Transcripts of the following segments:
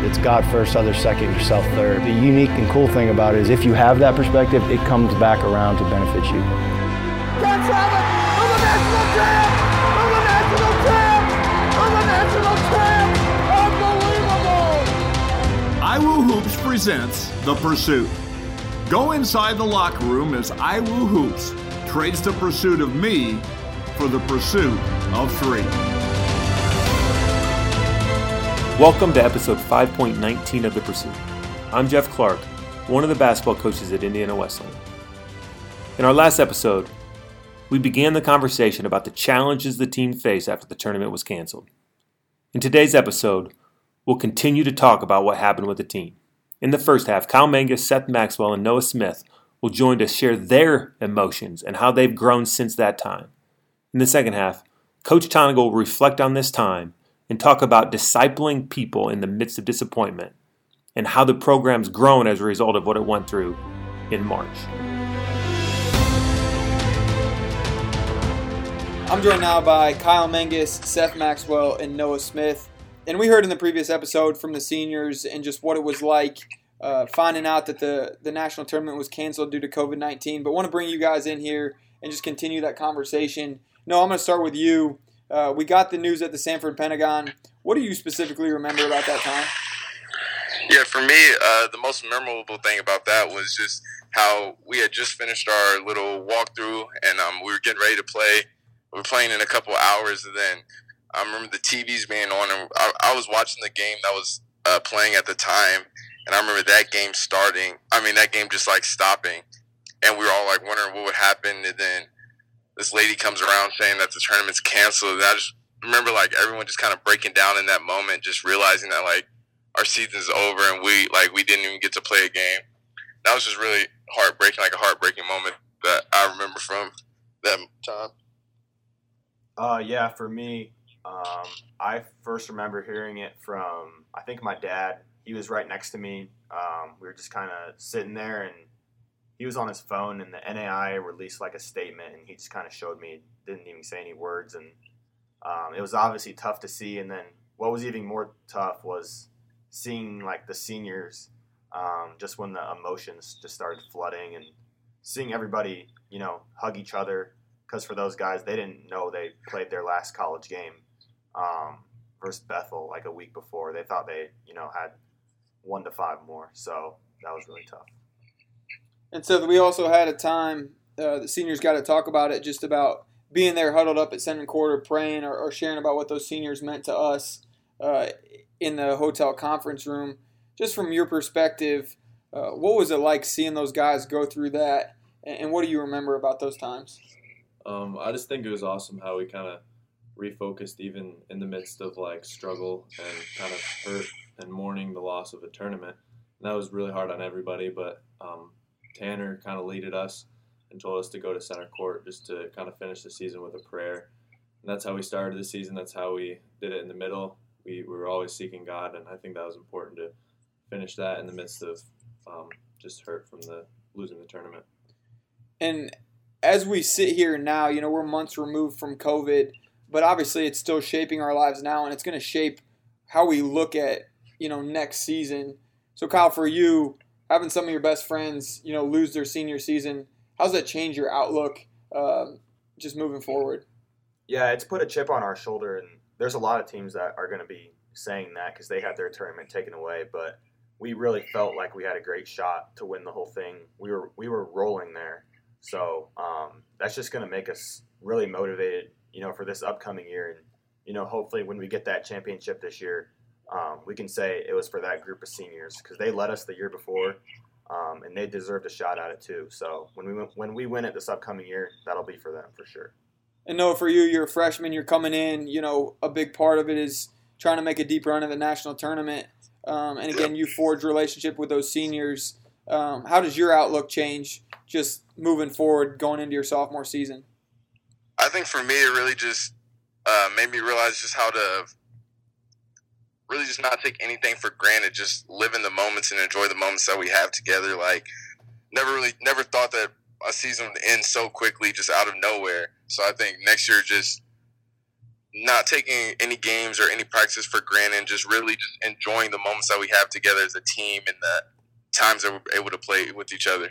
It's God first, others second, yourself third. The unique and cool thing about it is if you have that perspective, it comes back around to benefit you. Ken Travis, I'm a national champ! I'm a national champ! I'm a national champ! Unbelievable! iWoo Hoops presents The Pursuit. Go inside the locker room as iWoo Hoops trades the pursuit of me for the pursuit of three. Welcome to episode 5.19 of The Pursuit. I'm Jeff Clark, one of the basketball coaches at Indiana Wesleyan. In our last episode, we began the conversation about the challenges the team faced after the tournament was canceled. In today's episode, we'll continue to talk about what happened with the team. In the first half, Kyle Mangus, Seth Maxwell, and Noah Smith will join to share their emotions and how they've grown since that time. In the second half, Coach Tonagel will reflect on this time and talk about discipling people in the midst of disappointment and how the program's grown as a result of what it went through in March. I'm joined now by Kyle Mangus, Seth Maxwell, and Noah Smith. And we heard in the previous episode from the seniors and just what it was like uh, finding out that the, the national tournament was canceled due to COVID 19. But want to bring you guys in here and just continue that conversation. Noah, I'm going to start with you. Uh, we got the news at the Sanford Pentagon. What do you specifically remember about that time? Yeah, for me, uh, the most memorable thing about that was just how we had just finished our little walkthrough and um, we were getting ready to play. We were playing in a couple hours, and then I remember the TVs being on, and I, I was watching the game that was uh, playing at the time, and I remember that game starting. I mean, that game just like stopping, and we were all like wondering what would happen, and then this lady comes around saying that the tournament's canceled, and I just remember like everyone just kind of breaking down in that moment, just realizing that like our season's over and we like we didn't even get to play a game. That was just really heartbreaking, like a heartbreaking moment that I remember from that time. Uh, yeah, for me, um, I first remember hearing it from I think my dad. He was right next to me. Um, we were just kind of sitting there, and he was on his phone, and the NAIA released like a statement, and he just kind of showed me. Didn't even say any words, and um, it was obviously tough to see. And then what was even more tough was seeing like the seniors, um, just when the emotions just started flooding, and seeing everybody, you know, hug each other because for those guys, they didn't know they played their last college game um, versus Bethel like a week before. They thought they, you know, had one to five more. So that was really tough. And so we also had a time, uh, the seniors got to talk about it, just about being there huddled up at center quarter, praying or, or, sharing about what those seniors meant to us uh, in the hotel conference room. Just from your perspective, uh, what was it like seeing those guys go through that? And, and what do you remember about those times? Um, I just think it was awesome how we kind of refocused even in the midst of like struggle and kind of hurt and mourning the loss of a tournament. And that was really hard on everybody, but um, Tanner kind of leaded us and told us to go to center court just to kind of finish the season with a prayer. And that's how we started the season. That's how we did it in the middle. We, we were always seeking God, and I think that was important to finish that in the midst of um, just hurt from the losing the tournament. And as we sit here now, you know, we're months removed from COVID, but obviously it's still shaping our lives now and it's going to shape how we look at, you know, next season. So, Kyle, for you, having some of your best friends, you know, lose their senior season, how's that change your outlook um, just moving forward? Yeah, it's put a chip on our shoulder, and there's a lot of teams that are going to be saying that because they had their tournament taken away, but we really felt like we had a great shot to win the whole thing. We were we were rolling there so um, that's just going to make us really motivated, you know, for this upcoming year. And you know, hopefully, when we get that championship this year, um, we can say it was for that group of seniors because they led us the year before, um, and they deserved a shot at it too. So when we when we win it this upcoming year, that'll be for them for sure. And Noah, for you, you're a freshman. You're coming in. You know, a big part of it is trying to make a deep run in the national tournament. Um, and again, you forge relationship with those seniors. Um, how does your outlook change just moving forward going into your sophomore season? I think for me, it really just uh, made me realize just how to really just not take anything for granted. Just live in the moments and enjoy the moments that we have together. Like, never really, never thought that a season would end so quickly, just out of nowhere. So I think next year, just not taking any games or any practice for granted, just really just enjoying the moments that we have together as a team and the times that we're able to play with each other.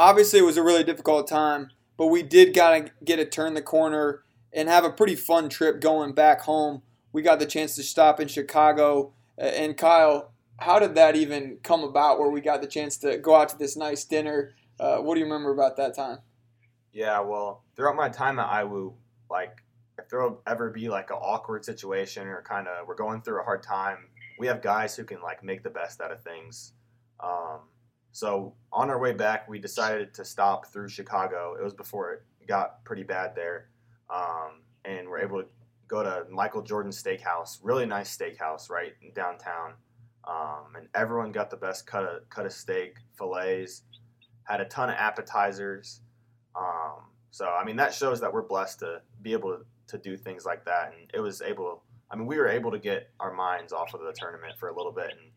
Obviously, it was a really difficult time, but we did gotta get to turn the corner and have a pretty fun trip going back home. We got the chance to stop in Chicago, and Kyle, how did that even come about? Where we got the chance to go out to this nice dinner? Uh, what do you remember about that time? Yeah, well, throughout my time at IWU, like if there will ever be like an awkward situation or kind of we're going through a hard time, we have guys who can like make the best out of things. Um, so on our way back, we decided to stop through Chicago. It was before it got pretty bad there, um, and we're able to go to Michael Jordan Steakhouse, really nice steakhouse right in downtown. Um, and everyone got the best cut of cut of steak, fillets, had a ton of appetizers. Um, so I mean that shows that we're blessed to be able to, to do things like that, and it was able. I mean, we were able to get our minds off of the tournament for a little bit, and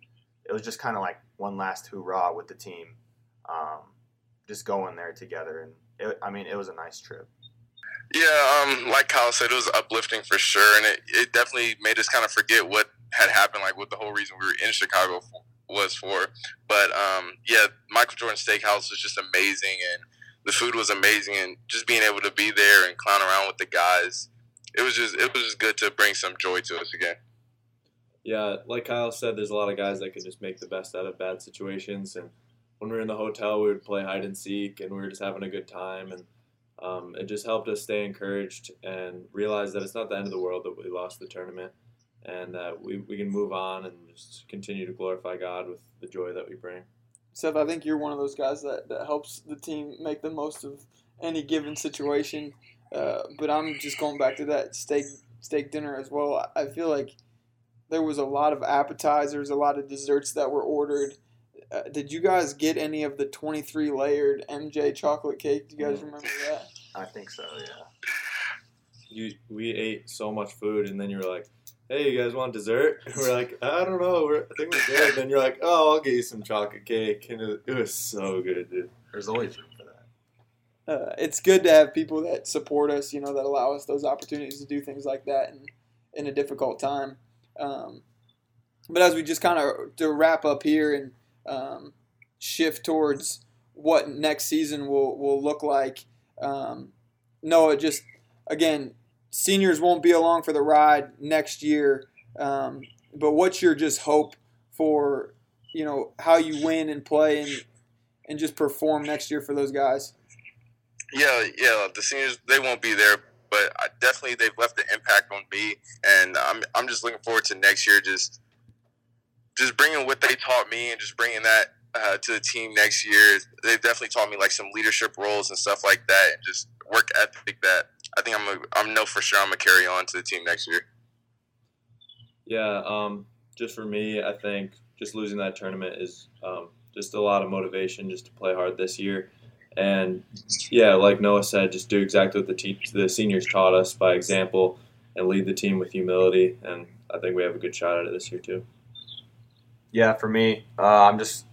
it was just kind of like one last hoorah with the team, um, just going there together, and it, I mean, it was a nice trip. Yeah, um, like Kyle said, it was uplifting for sure, and it, it definitely made us kind of forget what had happened, like what the whole reason we were in Chicago for, was for. But um, yeah, Michael Jordan Steakhouse was just amazing, and the food was amazing, and just being able to be there and clown around with the guys, it was just it was just good to bring some joy to us again. Yeah, like Kyle said, there's a lot of guys that can just make the best out of bad situations, and when we were in the hotel, we would play hide and seek, and we were just having a good time, and um, it just helped us stay encouraged and realize that it's not the end of the world that we lost the tournament and that we, we can move on and just continue to glorify God with the joy that we bring. Seth, I think you're one of those guys that, that helps the team make the most of any given situation. Uh, but I'm just going back to that steak steak dinner as well. I feel like there was a lot of appetizers, a lot of desserts that were ordered. Uh, did you guys get any of the 23 layered MJ chocolate cake? Do you guys remember that? I think so. Yeah. You we ate so much food, and then you were like, "Hey, you guys want dessert?" And we're like, "I don't know. We're, I think we're good." And then you're like, "Oh, I'll get you some chocolate cake," and it, it was so good, dude. There's always room for that. Uh, it's good to have people that support us, you know, that allow us those opportunities to do things like that in, in a difficult time. Um, but as we just kind of to wrap up here and um, shift towards what next season will, will look like, um, Noah, just again, seniors won't be along for the ride next year. Um, but what's your just hope for, you know, how you win and play and and just perform next year for those guys? Yeah, yeah. The seniors they won't be there, but I definitely they've left an impact on me, and I'm I'm just looking forward to next year. Just just bringing what they taught me and just bringing that uh, to the team next year. They've definitely taught me like some leadership roles and stuff like that, and just work ethic that I think I'm a, I'm know for sure I'm gonna carry on to the team next year. Yeah, um, just for me, I think just losing that tournament is um, just a lot of motivation just to play hard this year. And yeah, like Noah said, just do exactly what the te- the seniors taught us by example and lead the team with humility. And I think we have a good shot at it this year too. Yeah, for me, uh, I'm just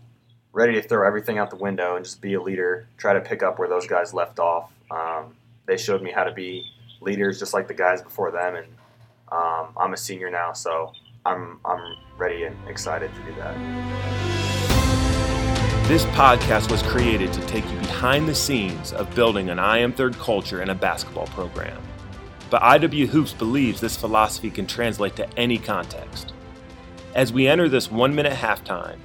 ready to throw everything out the window and just be a leader. Try to pick up where those guys left off. Um, they showed me how to be leaders, just like the guys before them, and um, I'm a senior now, so I'm I'm ready and excited to do that. This podcast was created to take you behind the scenes of building an I Am Third culture in a basketball program. But IW Hoops believes this philosophy can translate to any context. As we enter this one minute halftime,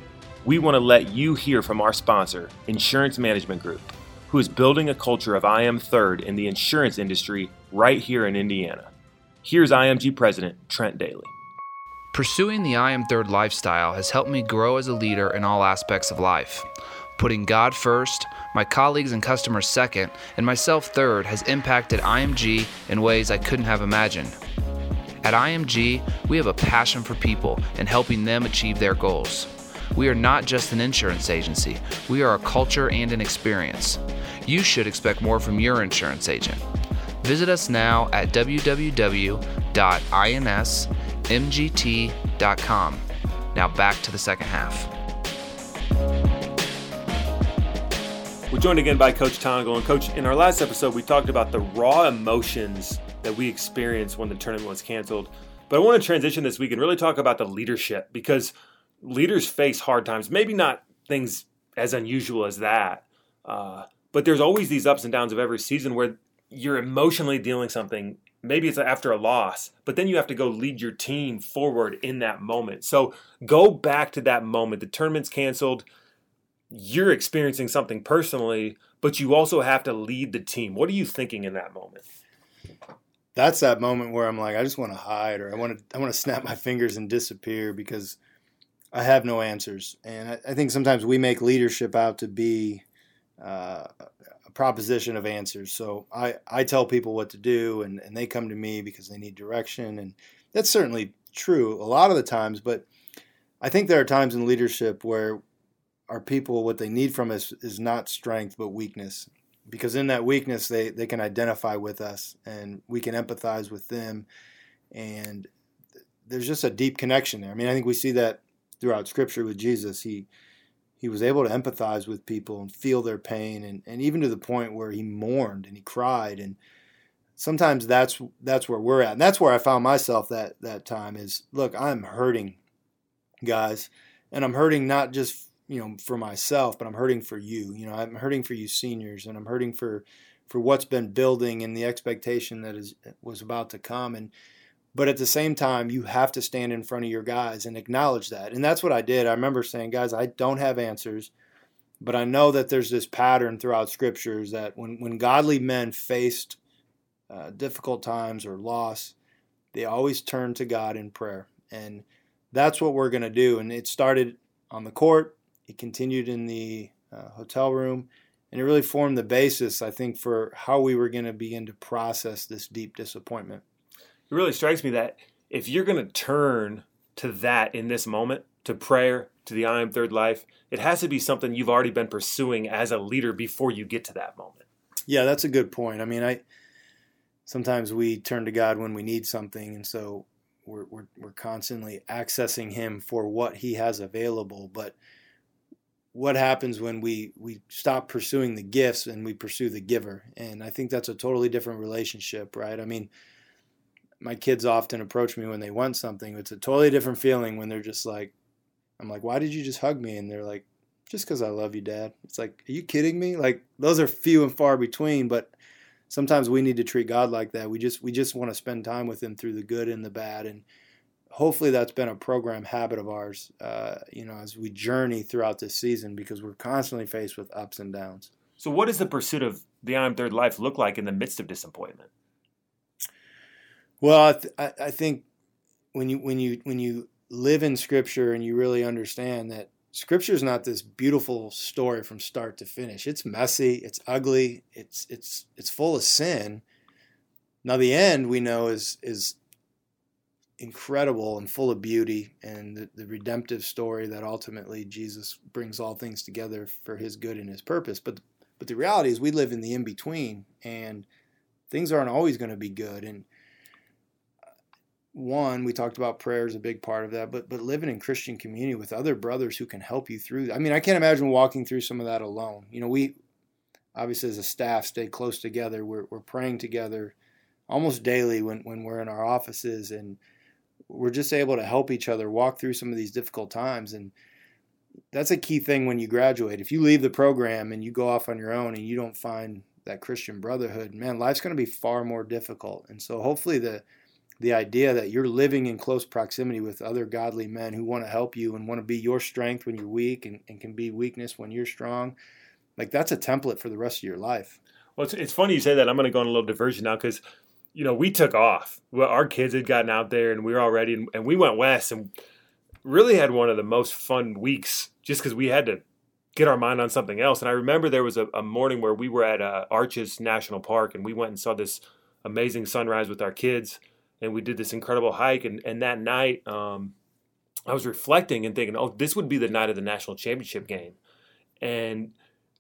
we want to let you hear from our sponsor, Insurance Management Group, who is building a culture of I Am Third in the insurance industry right here in Indiana. Here's IMG President Trent Daly. Pursuing the I Am Third lifestyle has helped me grow as a leader in all aspects of life. Putting God first, my colleagues and customers second, and myself third has impacted IMG in ways I couldn't have imagined. At IMG, we have a passion for people and helping them achieve their goals. We are not just an insurance agency, we are a culture and an experience. You should expect more from your insurance agent. Visit us now at www.insmgt.com. Now back to the second half. We're joined again by Coach Tonagel. And, Coach, in our last episode, we talked about the raw emotions that we experienced when the tournament was canceled. But I want to transition this week and really talk about the leadership because leaders face hard times. Maybe not things as unusual as that, uh, but there's always these ups and downs of every season where you're emotionally dealing something. Maybe it's after a loss, but then you have to go lead your team forward in that moment. So go back to that moment. The tournament's canceled. You're experiencing something personally, but you also have to lead the team. What are you thinking in that moment? That's that moment where I'm like, I just want to hide, or I want to, I want to snap my fingers and disappear because I have no answers. And I, I think sometimes we make leadership out to be uh, a proposition of answers. So I, I tell people what to do, and, and they come to me because they need direction. And that's certainly true a lot of the times. But I think there are times in leadership where our people, what they need from us is not strength, but weakness. Because in that weakness, they, they can identify with us and we can empathize with them. And there's just a deep connection there. I mean, I think we see that throughout Scripture with Jesus. He he was able to empathize with people and feel their pain, and, and even to the point where he mourned and he cried. And sometimes that's that's where we're at, and that's where I found myself that that time. Is look, I'm hurting, guys, and I'm hurting not just you know for myself, but I'm hurting for you. You know, I'm hurting for you seniors, and I'm hurting for for what's been building and the expectation that is was about to come and but at the same time, you have to stand in front of your guys and acknowledge that. And that's what I did. I remember saying, guys, I don't have answers, but I know that there's this pattern throughout scriptures that when, when godly men faced uh, difficult times or loss, they always turned to God in prayer. And that's what we're going to do. And it started on the court, it continued in the uh, hotel room, and it really formed the basis, I think, for how we were going to begin to process this deep disappointment it really strikes me that if you're going to turn to that in this moment, to prayer, to the I am third life, it has to be something you've already been pursuing as a leader before you get to that moment. Yeah, that's a good point. I mean, I sometimes we turn to God when we need something, and so we're we're, we're constantly accessing Him for what He has available. But what happens when we we stop pursuing the gifts and we pursue the giver? And I think that's a totally different relationship, right? I mean my kids often approach me when they want something. It's a totally different feeling when they're just like, I'm like, why did you just hug me? And they're like, just because I love you, Dad. It's like, are you kidding me? Like those are few and far between, but sometimes we need to treat God like that. We just we just want to spend time with Him through the good and the bad, and hopefully that's been a program habit of ours. Uh, you know, as we journey throughout this season, because we're constantly faced with ups and downs. So, what does the pursuit of the I Am Third Life look like in the midst of disappointment? Well, I, th- I think when you when you when you live in Scripture and you really understand that Scripture is not this beautiful story from start to finish. It's messy. It's ugly. It's it's it's full of sin. Now the end we know is is incredible and full of beauty and the, the redemptive story that ultimately Jesus brings all things together for his good and his purpose. But but the reality is we live in the in between and things aren't always going to be good and one, we talked about prayer is a big part of that, but but living in Christian community with other brothers who can help you through. I mean, I can't imagine walking through some of that alone. You know, we obviously as a staff stay close together. We're we're praying together almost daily when when we're in our offices, and we're just able to help each other walk through some of these difficult times. And that's a key thing when you graduate. If you leave the program and you go off on your own and you don't find that Christian brotherhood, man, life's going to be far more difficult. And so hopefully the the idea that you're living in close proximity with other godly men who want to help you and want to be your strength when you're weak and, and can be weakness when you're strong, like that's a template for the rest of your life. Well, it's, it's funny you say that. I'm going to go on a little diversion now because, you know, we took off. Well, our kids had gotten out there and we were all ready and, and we went west and really had one of the most fun weeks just because we had to get our mind on something else. And I remember there was a, a morning where we were at uh, Arches National Park and we went and saw this amazing sunrise with our kids – and we did this incredible hike. And, and that night, um, I was reflecting and thinking, oh, this would be the night of the national championship game. And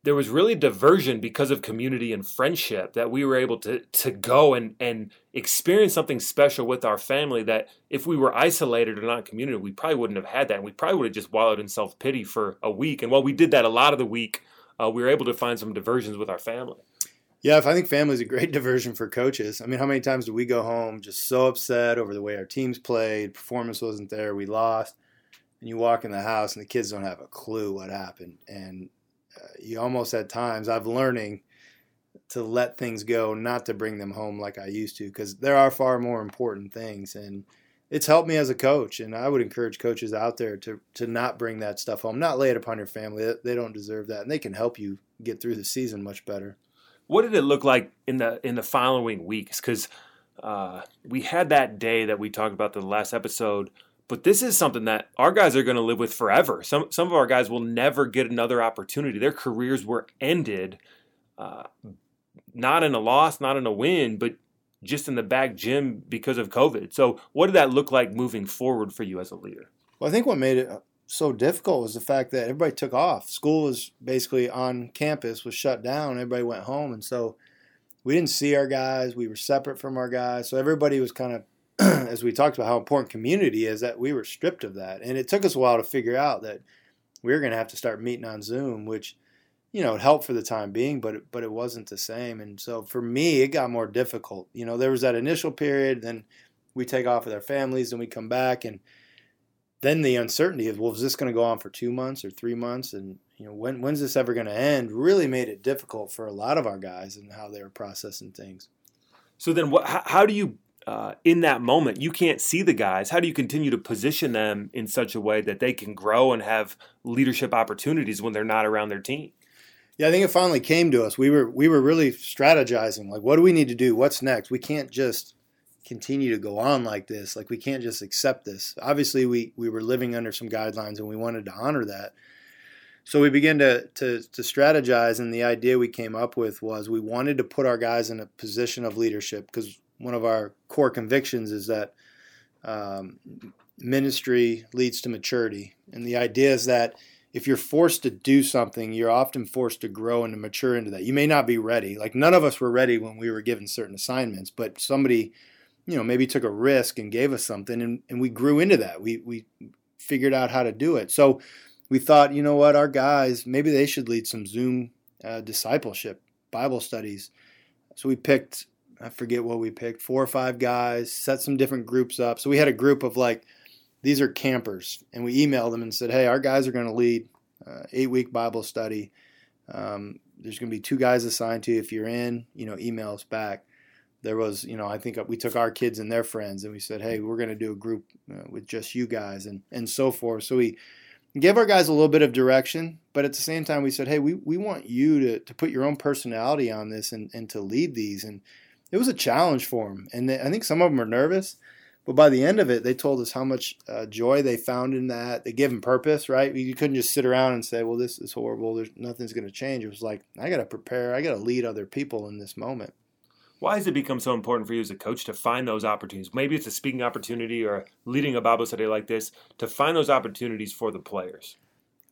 there was really diversion because of community and friendship that we were able to to go and and experience something special with our family that if we were isolated or not community we probably wouldn't have had that and we probably would have just wallowed in self-pity for a week and while we did that a lot of the week uh, we were able to find some diversions with our family Yeah, if I think family is a great diversion for coaches. I mean, how many times do we go home just so upset over the way our teams played, performance wasn't there, we lost, and you walk in the house and the kids don't have a clue what happened, and uh, you almost at times I've learning to let things go, not to bring them home like I used to, because there are far more important things, and it's helped me as a coach. And I would encourage coaches out there to to not bring that stuff home, not lay it upon your family. They don't deserve that, and they can help you get through the season much better. What did it look like in the in the following weeks? Because uh, we had that day that we talked about the last episode, but this is something that our guys are going to live with forever. Some some of our guys will never get another opportunity. Their careers were ended, uh, not in a loss, not in a win, but just in the back gym because of COVID. So, what did that look like moving forward for you as a leader? Well, I think what made it so difficult was the fact that everybody took off. School was basically on campus, was shut down. Everybody went home, and so we didn't see our guys. We were separate from our guys, so everybody was kind of, as we talked about how important community is, that we were stripped of that, and it took us a while to figure out that we were going to have to start meeting on Zoom, which you know, it helped for the time being, but it, but it wasn't the same. And so for me, it got more difficult. You know, there was that initial period, then we take off with our families, and we come back, and then the uncertainty of well, is this going to go on for two months or three months, and you know, when when's this ever going to end? Really made it difficult for a lot of our guys and how they were processing things. So then, what? How, how do you? Uh, in that moment, you can't see the guys. How do you continue to position them in such a way that they can grow and have leadership opportunities when they're not around their team? Yeah, I think it finally came to us. We were we were really strategizing. Like, what do we need to do? What's next? We can't just continue to go on like this. Like we can't just accept this. Obviously, we we were living under some guidelines, and we wanted to honor that. So we began to, to to strategize, and the idea we came up with was we wanted to put our guys in a position of leadership because one of our core convictions is that um, ministry leads to maturity, and the idea is that if you're forced to do something, you're often forced to grow and to mature into that. You may not be ready. Like none of us were ready when we were given certain assignments, but somebody you know, maybe took a risk and gave us something, and, and we grew into that. We we figured out how to do it. So we thought, you know what, our guys maybe they should lead some Zoom uh, discipleship Bible studies. So we picked, I forget what we picked, four or five guys, set some different groups up. So we had a group of like, these are campers, and we emailed them and said, hey, our guys are going to lead uh, eight week Bible study. Um, there's going to be two guys assigned to you. If you're in, you know, email us back there was, you know, I think we took our kids and their friends and we said, hey, we're going to do a group uh, with just you guys and, and so forth. So we gave our guys a little bit of direction, but at the same time, we said, hey, we, we want you to, to put your own personality on this and, and to lead these. And it was a challenge for them. And they, I think some of them are nervous, but by the end of it, they told us how much uh, joy they found in that. They gave them purpose, right? You couldn't just sit around and say, well, this is horrible. There's nothing's going to change. It was like, I got to prepare. I got to lead other people in this moment. Why has it become so important for you as a coach to find those opportunities? Maybe it's a speaking opportunity or leading a Bible study like this to find those opportunities for the players.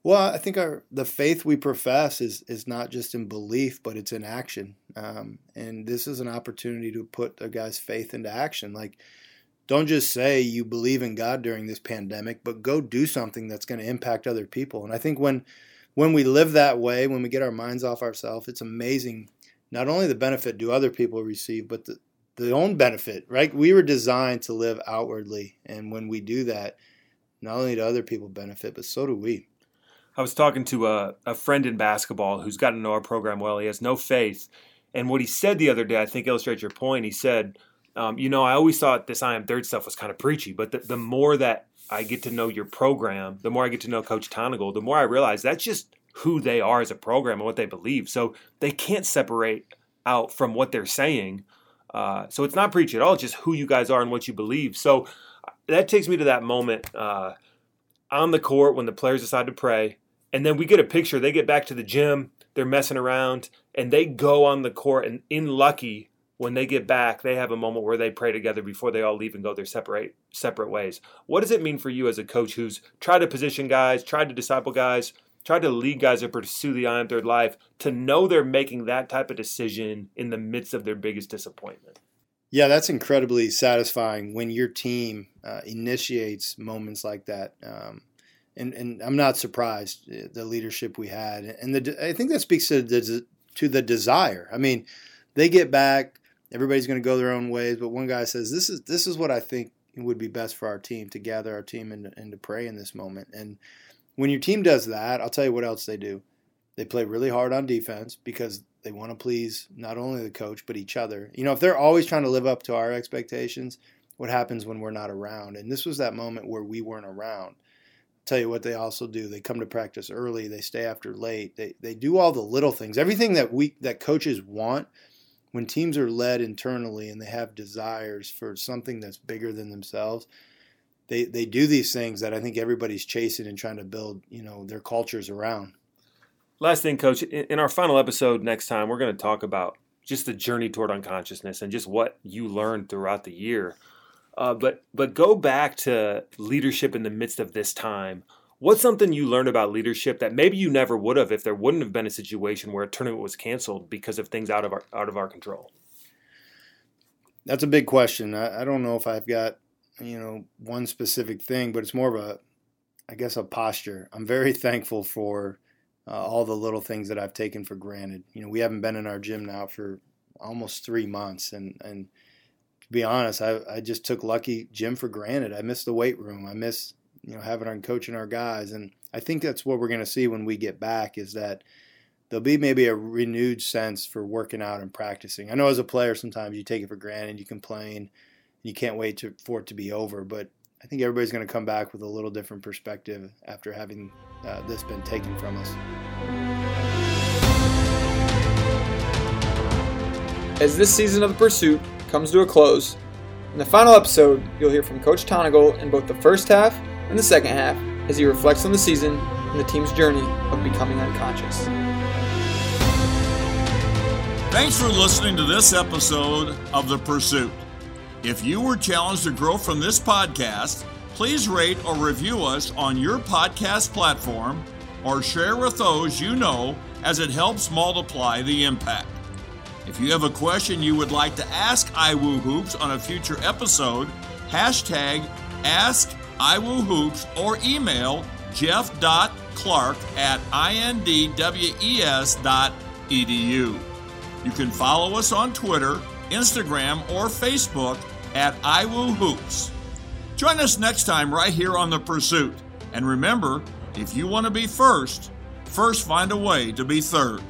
Well, I think our the faith we profess is is not just in belief, but it's in action. Um, and this is an opportunity to put a guy's faith into action. Like, don't just say you believe in God during this pandemic, but go do something that's going to impact other people. And I think when when we live that way, when we get our minds off ourselves, it's amazing not only the benefit do other people receive, but the, the own benefit, right? We were designed to live outwardly. And when we do that, not only do other people benefit, but so do we. I was talking to a, a friend in basketball who's gotten to know our program well. He has no faith. And what he said the other day, I think illustrates your point. He said, um, You know, I always thought this I am third stuff was kind of preachy, but the, the more that I get to know your program, the more I get to know Coach Tonagel, the more I realize that's just who they are as a program and what they believe. So they can't separate out from what they're saying. Uh, so it's not preach at all, just who you guys are and what you believe. So that takes me to that moment uh, on the court when the players decide to pray. And then we get a picture. They get back to the gym, they're messing around, and they go on the court. And in Luckey, when they get back, they have a moment where they pray together before they all leave and go their separate separate ways. What does it mean for you as a coach who's tried to position guys, tried to disciple guys, try to lead guys to pursue the I am third life to know they're making that type of decision in the midst of their biggest disappointment. Yeah, that's incredibly satisfying when your team uh, initiates moments like that. Um, and, and I'm not surprised uh, the leadership we had, and the I think that speaks to the to the desire. I mean, they get back. Everybody's going to go their own ways, but one guy says, "This is this is what I think would be best for our team to gather our team and, and to pray in this moment." And when your team does that, I'll tell you what else they do. They play really hard on defense because they want to please not only the coach but each other. You know, if they're always trying to live up to our expectations, what happens when we're not around? And this was that moment where we weren't around. I'll tell you what they also do. They come to practice early, they stay after late. They they do all the little things. Everything that we that coaches want when teams are led internally and they have desires for something that's bigger than themselves. They, they do these things that I think everybody's chasing and trying to build, you know, their cultures around. Last thing, Coach, in our final episode next time, we're going to talk about just the journey toward unconsciousness and just what you learned throughout the year. Uh, but but go back to leadership in the midst of this time. What's something you learned about leadership that maybe you never would have if there wouldn't have been a situation where a tournament was canceled because of things out of our out of our control? That's a big question. I, I don't know if I've got you know one specific thing, but it's more of a, I guess, a posture. I'm very thankful for uh, all the little things that I've taken for granted. You know, we haven't been in our gym now for almost three months, and and to be honest, I I just took Luckey gym for granted. I miss the weight room. I miss you know having our coaching our guys, and I think that's what we're going to see when we get back is that there'll be maybe a renewed sense for working out and practicing. I know as a player sometimes you take it for granted, you complain, you can't wait to, for it to be over, but I think everybody's going to come back with a little different perspective after having uh, this been taken from us. As this season of the pursuit comes to a close, in the final episode, you'll hear from Coach Tonagel in both the first half and the second half as he reflects on the season and the team's journey of becoming unconscious. Thanks for listening to this episode of The Pursuit. If you were challenged to grow from this podcast, please rate or review us on your podcast platform or share with those you know as it helps multiply the impact. If you have a question you would like to ask iWoo Hoops on a future episode, hashtag Ask iWoo Hoops or email jeff.clark at indwes.edu. You can follow us on Twitter, Instagram, or Facebook at iWoo Hoops. Join us next time right here on The Pursuit. And remember, if you want to be first, first find a way to be third.